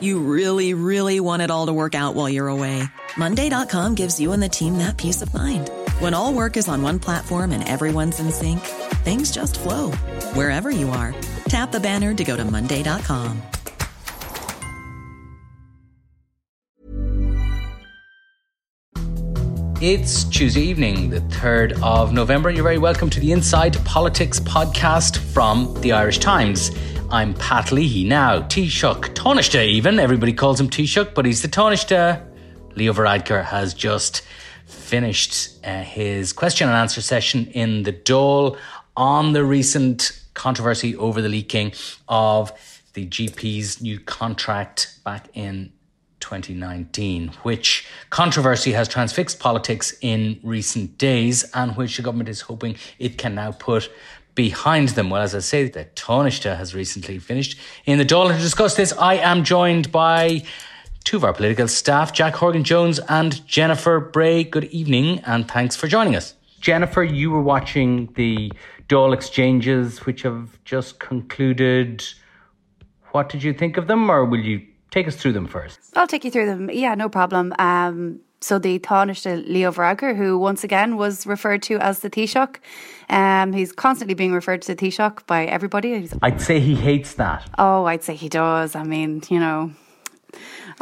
You really, really want it all to work out while you're away. Monday.com gives you and the team that peace of mind. When all work is on one platform and everyone's in sync, things just flow wherever you are. Tap the banner to go to Monday.com. It's Tuesday evening, the 3rd of November. You're very welcome to the Inside Politics podcast from the Irish Times. I'm Pat Leahy. Now, Taoiseach, Taoiseach even, everybody calls him Taoiseach, but he's the Taoiseach. Leo Varadkar has just finished uh, his question and answer session in the Dáil on the recent controversy over the leaking of the GP's new contract back in 2019, which controversy has transfixed politics in recent days and which the government is hoping it can now put behind them. Well, as I say, the Taoiseach has recently finished. In the Dáil to discuss this, I am joined by two of our political staff, Jack Horgan Jones and Jennifer Bray. Good evening and thanks for joining us. Jennifer, you were watching the Dáil exchanges, which have just concluded. What did you think of them, or will you take us through them first? I'll take you through them. Yeah, no problem. Um, so the Taoiseach Leo Varadkar, who once again was referred to as the Taoiseach, um, he's constantly being referred to the Taoiseach by everybody. He's, I'd say he hates that. Oh, I'd say he does. I mean, you know,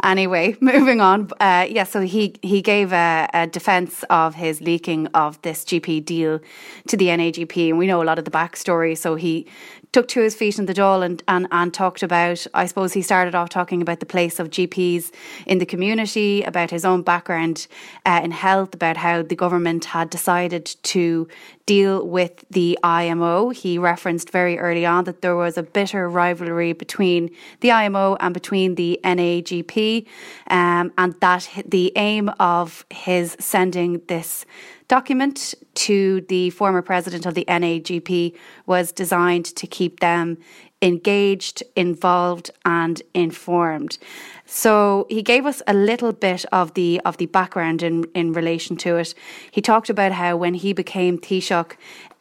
Anyway, moving on. Uh, yeah, so he he gave a, a, defence of his leaking of this GP deal to the NAGP, and we know a lot of the backstory. So he took to his feet in the Dáil and, and, and talked about, I suppose he started off talking about the place of GPs in the community, about his own background uh, in health, about how the government had decided to deal with the IMO. He referenced very early on that there was a bitter rivalry between the IMO and between the NAGP, um, and that the aim of his sending this document to the former president of the NAGP was designed to keep them engaged, involved, and informed. So he gave us a little bit of the of the background in in relation to it. He talked about how when he became Taoiseach,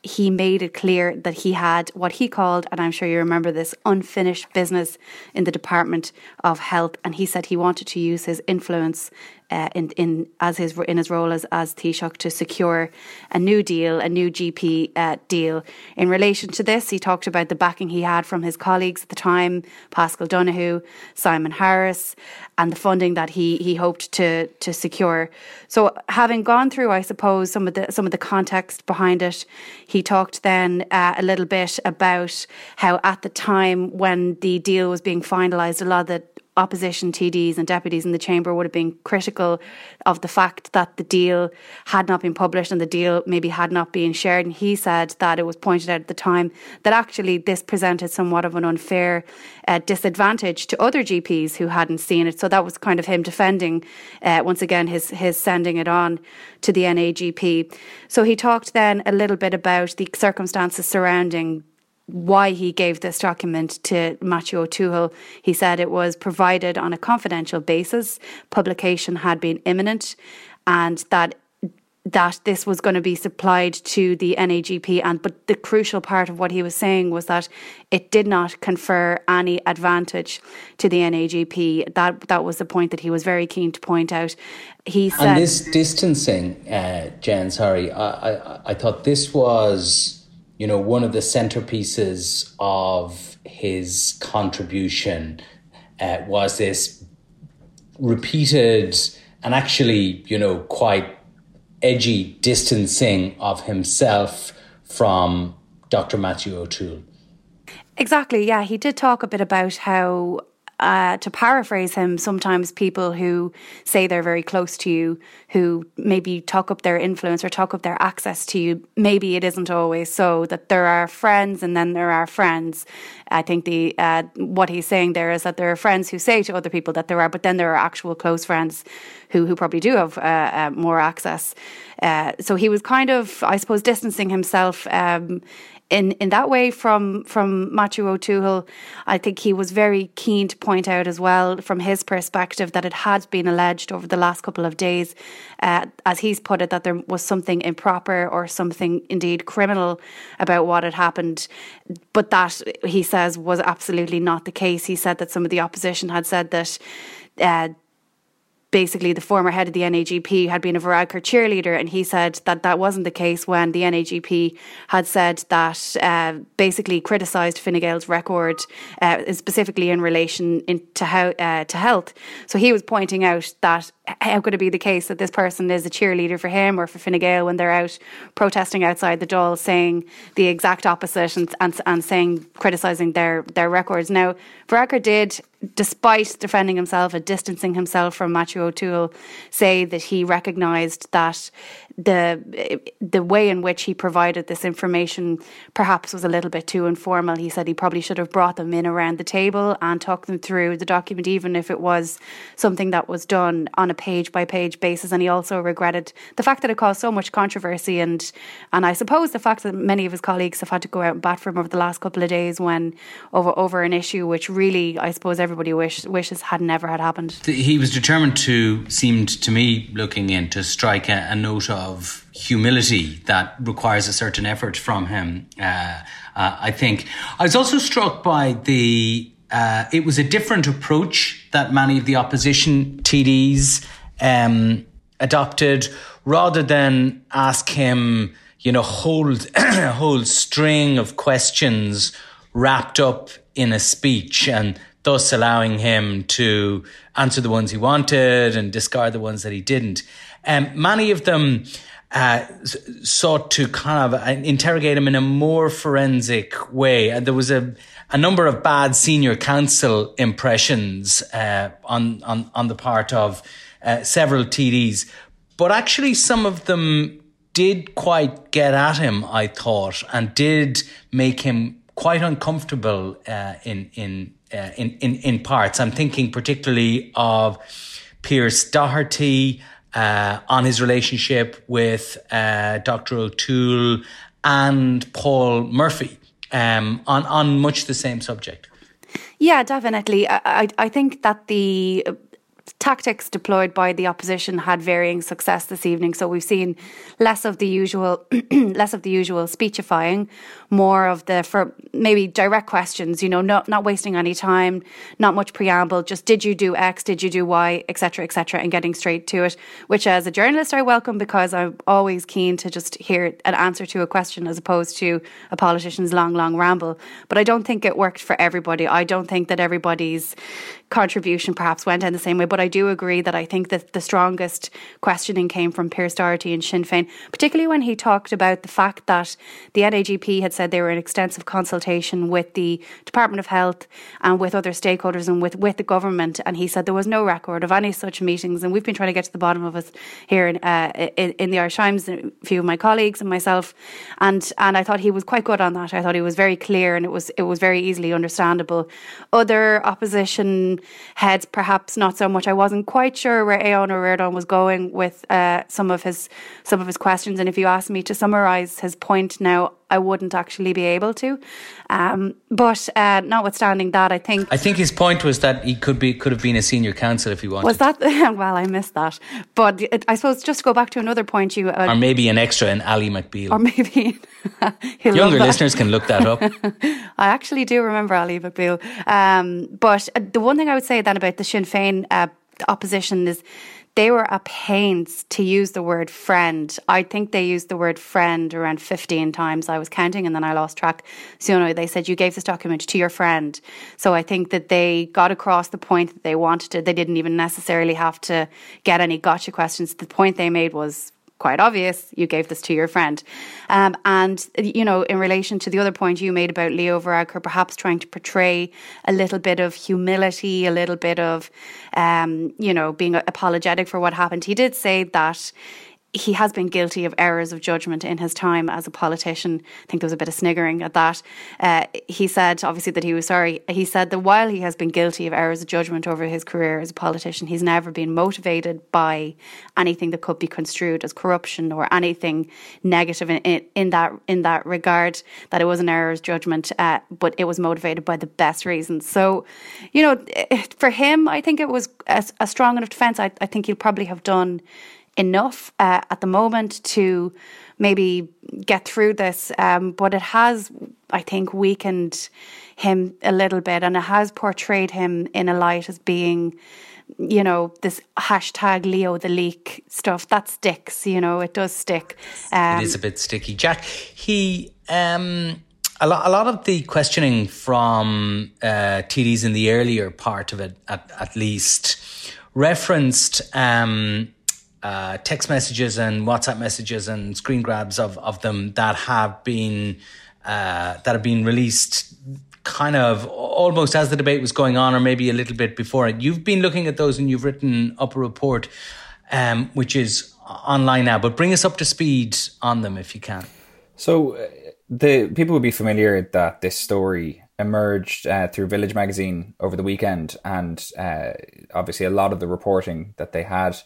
he made it clear that he had what he called, and I'm sure you remember this, unfinished business in the Department of Health. And he said he wanted to use his influence uh, in, in as his in his role as as Taoiseach to secure a new deal, a new GP uh, deal. In relation to this, he talked about the backing he had from his colleagues at the time, Paschal Donohoe, Simon Harris, and the funding that he he hoped to to secure. So, having gone through, I suppose some of the some of the context behind it, he talked then uh, a little bit about how at the time when the deal was being finalised, a lot of the opposition TDs and deputies in the chamber would have been critical of the fact that the deal had not been published and the deal maybe had not been shared. And he said that it was pointed out at the time that actually this presented somewhat of an unfair uh, disadvantage to other GPs who hadn't seen it. So that was kind of him defending, uh, once again, his his sending it on to the NAGP. So he talked then a little bit about the circumstances surrounding why he gave this document to Matthew O'Toole. He said it was provided on a confidential basis, publication had been imminent, and that that this was going to be supplied to the NAGP and but the crucial part of what he was saying was that it did not confer any advantage to the NAGP that that was the point that he was very keen to point out. He said and this distancing uh, Jen sorry I, I I thought this was you know, one of the centerpieces of his contribution uh, was this repeated and actually, you know, quite edgy distancing of himself from Dr. Matthew O'Toole. Exactly, yeah. He did talk a bit about how uh, to paraphrase him, sometimes people who say they're very close to you, who maybe talk up their influence or talk up their access to you, maybe it isn't always so that there are friends and then there are friends. I think the uh, what he's saying there is that there are friends who say to other people that there are, but then there are actual close friends who who probably do have uh, uh more access. Uh, so he was kind of, I suppose, distancing himself um, in in that way from from Matthew O'Toole, I think he was very keen to point out as well from his perspective that it had been alleged over the last couple of days, uh, as he's put it, that there was something improper or something indeed criminal about what had happened, but that he says was absolutely not the case. He said that some of the opposition had said that. Uh, basically the former head of the NAGP had been a Varadkar cheerleader, and he said that that wasn't the case when the NAGP had said that uh, basically criticised Fine Gael's record, uh, specifically in relation in, to how uh, to health. So he was pointing out that how could it be the case that this person is a cheerleader for him or for Fine Gael when they're out protesting outside the Dáil, saying the exact opposite and and, and saying criticising their their records. Now, Varadkar did despite defending himself and distancing himself from Matthew O'Toole, say that he recognised that the the way in which he provided this information perhaps was a little bit too informal. He said he probably should have brought them in around the table and talked them through the document, even if it was something that was done on a page by page basis. And he also regretted the fact that it caused so much controversy and and I suppose the fact that many of his colleagues have had to go out and bat for him over the last couple of days when over over an issue which really I suppose everybody wish, wishes had never had happened. He was determined to, seemed to me looking in, to strike a, a note of humility that requires a certain effort from him. Uh, uh, I think I was also struck by the. Uh, it was a different approach that many of the opposition TDs um, adopted, rather than ask him, you know, hold whole string of questions wrapped up in a speech and thus allowing him to answer the ones he wanted and discard the ones that he didn't. Um, many of them uh, sought to kind of uh, interrogate him in a more forensic way. And there was a, a number of bad senior counsel impressions uh, on, on, on the part of uh, several TDs. But actually, some of them did quite get at him, I thought, and did make him quite uncomfortable uh, in in uh, in, in, in parts. I'm thinking particularly of Pearse Doherty uh, on his relationship with uh, Dr. O'Toole and Paul Murphy um, on, on much the same subject. Yeah, definitely. I, I think that the tactics deployed by the opposition had varying success this evening. So we've seen less of the usual, less of the usual speechifying, more of the for maybe direct questions. You know, not not wasting any time, not much preamble. Just did you do X? Did you do Y? Etc. Etc. And getting straight to it. Which, as a journalist, I welcome because I'm always keen to just hear an answer to a question as opposed to a politician's long, long ramble. But I don't think it worked for everybody. I don't think that everybody's contribution perhaps went in the same way. But I do agree that I think that the strongest questioning came from Pearse Doherty and Sinn Féin, particularly when he talked about the fact that the NAGP had said they were in extensive consultation with the Department of Health and with other stakeholders and with, with the government. And he said there was no record of any such meetings. And we've been trying to get to the bottom of it here in, uh, in, in, the Irish Times, a few of my colleagues and myself. And, and I thought he was quite good on that. I thought he was very clear and it was, it was very easily understandable. Other opposition heads, perhaps not so much. I wasn't quite sure where Aodhán Ó Ríordáin was going with uh, some of his some of his questions. And if you ask me to summarise his point now, I wouldn't actually be able to. Um, but uh, notwithstanding that, I think I think his point was that he could be could have been a senior counsel if he wanted. Was that well? I missed that. But it, I suppose just to go back to another point you uh, or maybe an extra in Ally McBeal, or maybe younger listeners can look that up. I actually do remember Ally McBeal. Um, but uh, the one thing I would say then about the Sinn Féin uh, opposition is they were a pains to use the word friend. I think they used the word friend around 15 times. I was counting and then I lost track. So, you they said you gave this document to your friend. So I think that they got across the point that they wanted to. They didn't even necessarily have to get any gotcha questions. The point they made was quite obvious. You gave this to your friend. Um, and, you know, in relation to the other point you made about Leo Varadkar perhaps trying to portray a little bit of humility, a little bit of, um, you know, being apologetic for what happened, he did say that he has been guilty of errors of judgment in his time as a politician. I think there was a bit of sniggering at that. Uh, he said, obviously, that he was sorry. He said that while he has been guilty of errors of judgment over his career as a politician, he's never been motivated by anything that could be construed as corruption or anything negative in, in, in that in that regard. That it was an error of judgment, uh, but it was motivated by the best reasons. So, you know, for him, I think it was a, a strong enough defence. I, I think he'll probably have done enough uh, at the moment to maybe get through this. Um, but it has, I think, weakened him a little bit and it has portrayed him in a light as being, you know, this hashtag Leo the leak stuff that sticks, you know, it does stick. Um, it is a bit sticky. Jack, he, um, a lot, a lot of the questioning from uh, TDs in the earlier part of it, at, at least, referenced um, uh, text messages and WhatsApp messages and screen grabs of, of them that have been uh, that have been released kind of almost as the debate was going on or maybe a little bit before it. You've been looking at those and you've written up a report um, which is online now, but bring us up to speed on them if you can. So uh, the people will be familiar that this story emerged uh, through Village magazine over the weekend and uh, obviously a lot of the reporting that they had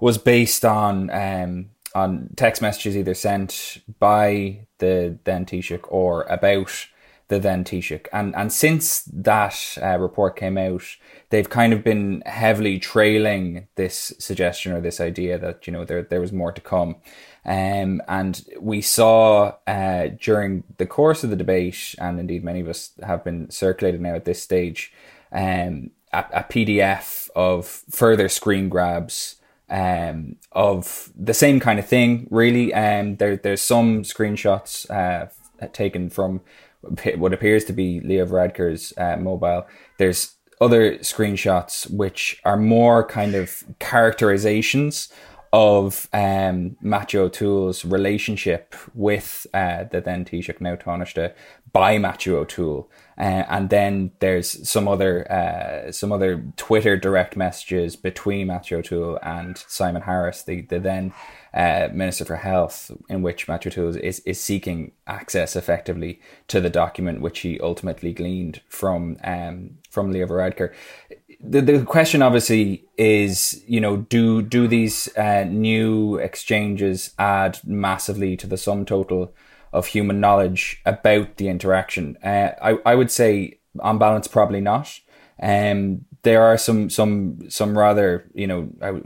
was based on um, on text messages either sent by the then Taoiseach or about the then Taoiseach. And and since that uh, report came out, they've kind of been heavily trailing this suggestion or this idea that you know there there was more to come. Um, and we saw uh, during the course of the debate, and indeed many of us have been circulated now at this stage, um, a, a PDF of further screen grabs um, of the same kind of thing, really. Um, there, there's some screenshots uh, taken from what appears to be Leo Varadkar's uh, mobile. There's other screenshots which are more kind of characterizations of um, Matthew O'Toole's relationship with uh, the then Taoiseach now Taoiseach by Matthew O'Toole. Uh, and then there's some other uh, some other Twitter direct messages between Matthew O'Toole and Simon Harris, the, the then uh, Minister for Health, in which Matthew O'Toole is, is seeking access effectively to the document which he ultimately gleaned from um, from Leo Varadkar. The, the question obviously is, you know, do do these uh, new exchanges add massively to the sum total of human knowledge about the interaction. Uh, I I would say on balance probably not. Um, there are some some some rather you know I,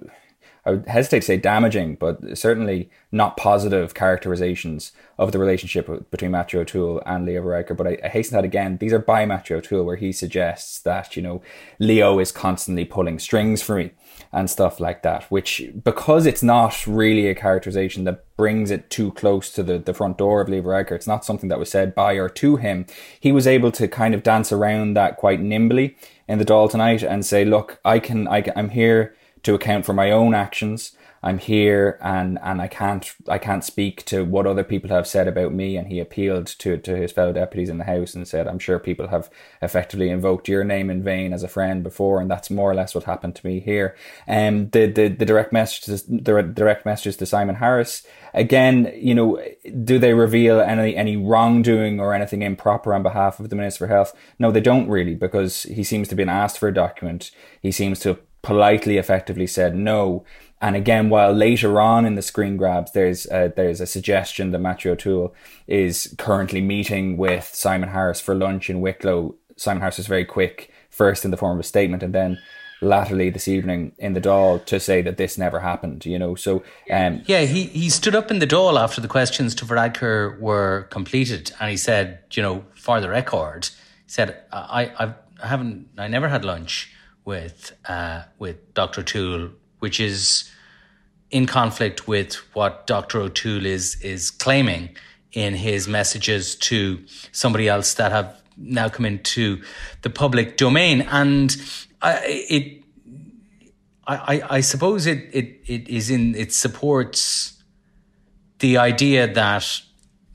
I would hesitate to say damaging, but certainly not positive characterizations of the relationship between Matthew O'Toole and Leo Varadkar. But I, I hasten that again. These are by Matthew O'Toole, where he suggests that you know Leo is constantly pulling strings for me and stuff like that. Which because it's not really a characterization that brings it too close to the, the front door of Leo Varadkar, it's not something that was said by or to him. He was able to kind of dance around that quite nimbly in the Dáil tonight and say, "Look, I can, I can I'm here." To account for my own actions. I'm here and, and I can't I can't speak to what other people have said about me and he appealed to, to his fellow deputies in the House and said, I'm sure people have effectively invoked your name in vain as a friend before and that's more or less what happened to me here. Um the the, the direct messages the direct messages to Simon Harris, again, you know, do they reveal any any wrongdoing or anything improper on behalf of the Minister for Health? No, they don't really, because he seems to have been asked for a document. He seems to politely, effectively said no. And again, while later on in the screen grabs, there's a, there's a suggestion that Matthew O'Toole is currently meeting with Simon Harris for lunch in Wicklow. Simon Harris was very quick, first in the form of a statement, and then latterly this evening in the Dáil to say that this never happened. You know, so um, yeah, he he stood up in the Dáil after the questions to Varadkar were completed, and he said, you know, for the record, he said, I I haven't, I never had lunch with uh, with Dr. O'Toole, which is in conflict with what Dr. O'Toole is is claiming in his messages to somebody else that have now come into the public domain, and I, it, I, I suppose it, it, it is in it supports the idea that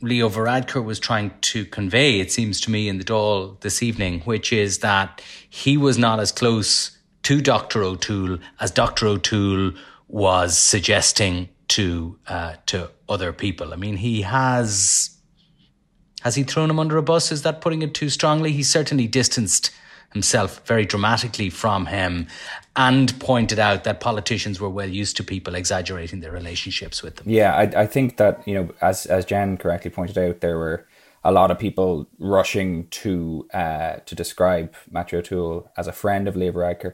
Leo Varadkar was trying to convey, it seems to me, in the Dáil this evening, which is that he was not as close to Dr. O'Toole as Dr. O'Toole was suggesting to uh, to other people. I mean, he has has he thrown him under a bus? Is that putting it too strongly? He certainly distanced himself very dramatically from him and pointed out that politicians were well used to people exaggerating their relationships with them. Yeah, I, I think that, you know, as, as Jen correctly pointed out, there were a lot of people rushing to uh, to describe Matthew O'Toole as a friend of Leo Varadkar.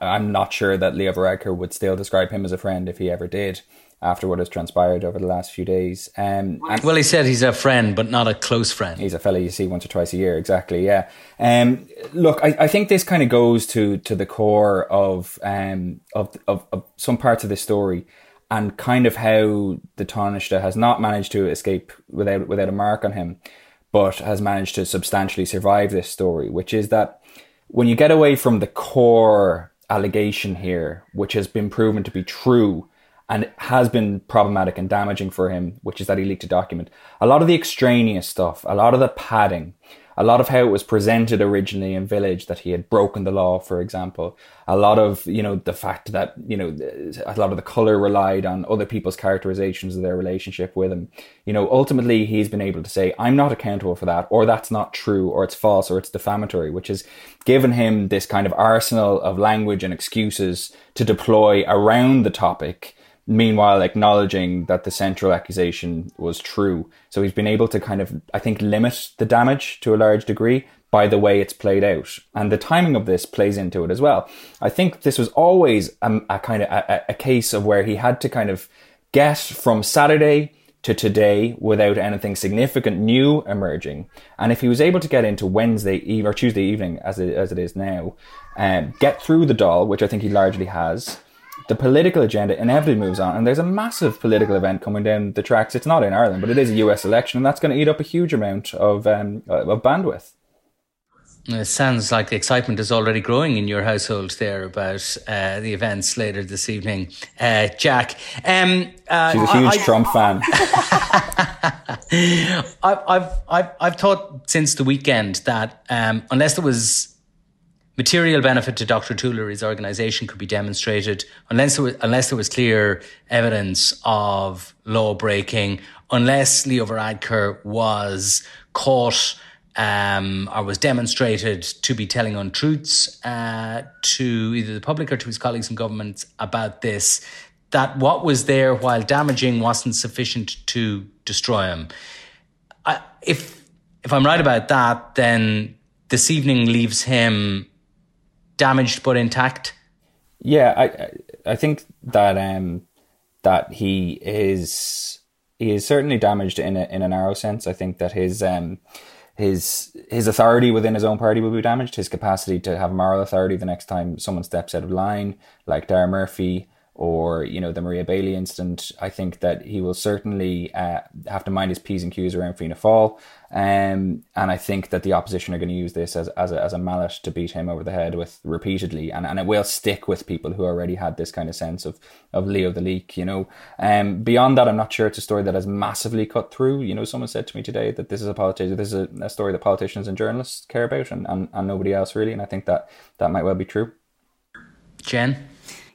I'm not sure that Leo Varadkar would still describe him as a friend if he ever did after what has transpired over the last few days. Um, well, he said he's a friend, but not a close friend. He's a fella you see once or twice a year, exactly. Yeah. Um, look, I, I think this kind of goes to to the core of, um, of of of some parts of this story, and kind of how the Taoiseach has not managed to escape without without a mark on him, but has managed to substantially survive this story, which is that when you get away from the core allegation here, which has been proven to be true and it has been problematic and damaging for him, which is that he leaked a document. A lot of the extraneous stuff, a lot of the padding, a lot of how it was presented originally in Village that he had broken the law, for example. A lot of, you know, the fact that, you know, a lot of the color relied on other people's characterizations of their relationship with him. You know, ultimately he's been able to say, I'm not accountable for that, or that's not true, or it's false, or it's defamatory, which has given him this kind of arsenal of language and excuses to deploy around the topic meanwhile acknowledging that the central accusation was true. So he's been able to kind of, I think, limit the damage to a large degree by the way it's played out. And the timing of this plays into it as well. I think this was always a, a kind of a, a case of where he had to kind of get from Saturday to today without anything significant new emerging. And if he was able to get into Wednesday eve or Tuesday evening as it, as it is now, and um, get through the Dáil, which I think he largely has, the political agenda inevitably moves on, and there's a massive political event coming down the tracks. It's not in Ireland, but it is a US election, and that's going to eat up a huge amount of um, of bandwidth. It sounds like the excitement is already growing in your household there about uh, the events later this evening. Uh, Jack. Um, uh, She's a huge I, Trump fan. I've, I've, I've, I've thought since the weekend that um, unless there was material benefit to Dr. Tuller's organisation could be demonstrated unless there, was, unless there was clear evidence of law breaking, unless Leo Varadkar was caught um, or was demonstrated to be telling untruths uh, to either the public or to his colleagues in government about this, that what was there while damaging wasn't sufficient to destroy him. I, if if I'm right about that, then this evening leaves him damaged but intact? Yeah, I I think that um that he is he is certainly damaged in a in a narrow sense. I think that his um his his authority within his own party will be damaged. His capacity to have moral authority the next time someone steps out of line, like Dara Murphy, or you know the Maria Bailey incident, I think that he will certainly uh, have to mind his p's and q's around Fianna Fáil, um, and I think that the opposition are going to use this as as a, as a mallet to beat him over the head with repeatedly, and, and it will stick with people who already had this kind of sense of of Leo the leak. You know, um, beyond that, I'm not sure it's a story that has massively cut through. You know, someone said to me today that this is a politician, this is a, a story that politicians and journalists care about, and, and and nobody else really, and I think that that might well be true. Jen.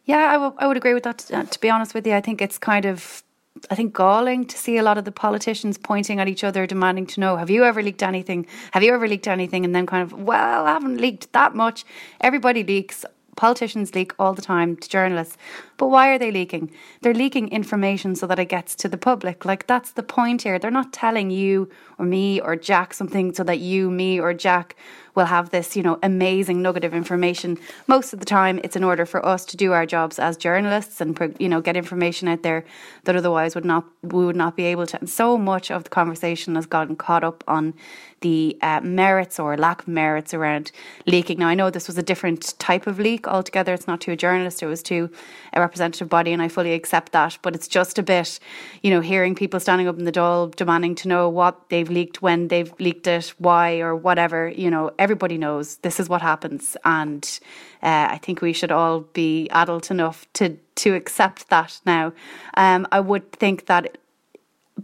Yeah, I, w- I would agree with that. Uh, to be honest with you, I think it's kind of I think galling to see a lot of the politicians pointing at each other, demanding to know, have you ever leaked anything? Have you ever leaked anything? And then kind of, well, I haven't leaked that much. Everybody leaks. Politicians leak all the time to journalists. But why are they leaking? They're leaking information so that it gets to the public. Like, that's the point here. They're not telling you or me or Jack something so that you, me, or Jack will have this, you know, amazing nugget of information. Most of the time, it's in order for us to do our jobs as journalists and, you know, get information out there that otherwise would not we would not be able to. And so much of the conversation has gotten caught up on the uh, merits or lack of merits around leaking. Now, I know this was a different type of leak altogether. It's not to a journalist; it was to a representative body, and I fully accept that. But it's just a bit, you know, hearing people standing up in the Dáil demanding to know what they've leaked, when they've leaked it, why, or whatever. You know, everybody knows this is what happens, and uh, I think we should all be adult enough to to accept that now. Um, I would think that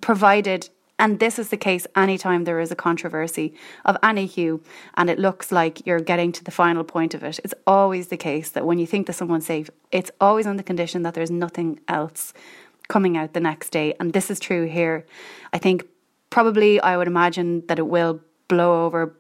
provided and this is the case anytime there is a controversy of any hue and it looks like you're getting to the final point of it. It's always the case that when you think that someone's safe, it's always on the condition that there's nothing else coming out the next day. And this is true here. I think probably I would imagine that it will blow over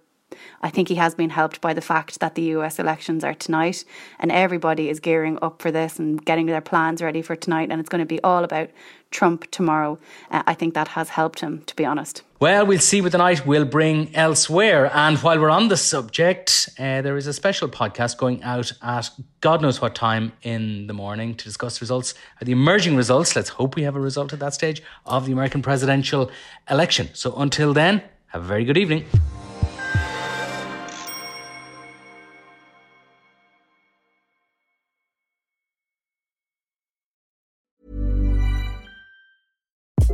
I think he has been helped by the fact that the US elections are tonight and everybody is gearing up for this and getting their plans ready for tonight. And it's going to be all about Trump tomorrow. Uh, I think that has helped him, to be honest. Well, we'll see what the night will bring elsewhere. And while we're on the subject, uh, there is a special podcast going out at God knows what time in the morning to discuss results, the emerging results. Let's hope we have a result at that stage of the American presidential election. So until then, have a very good evening.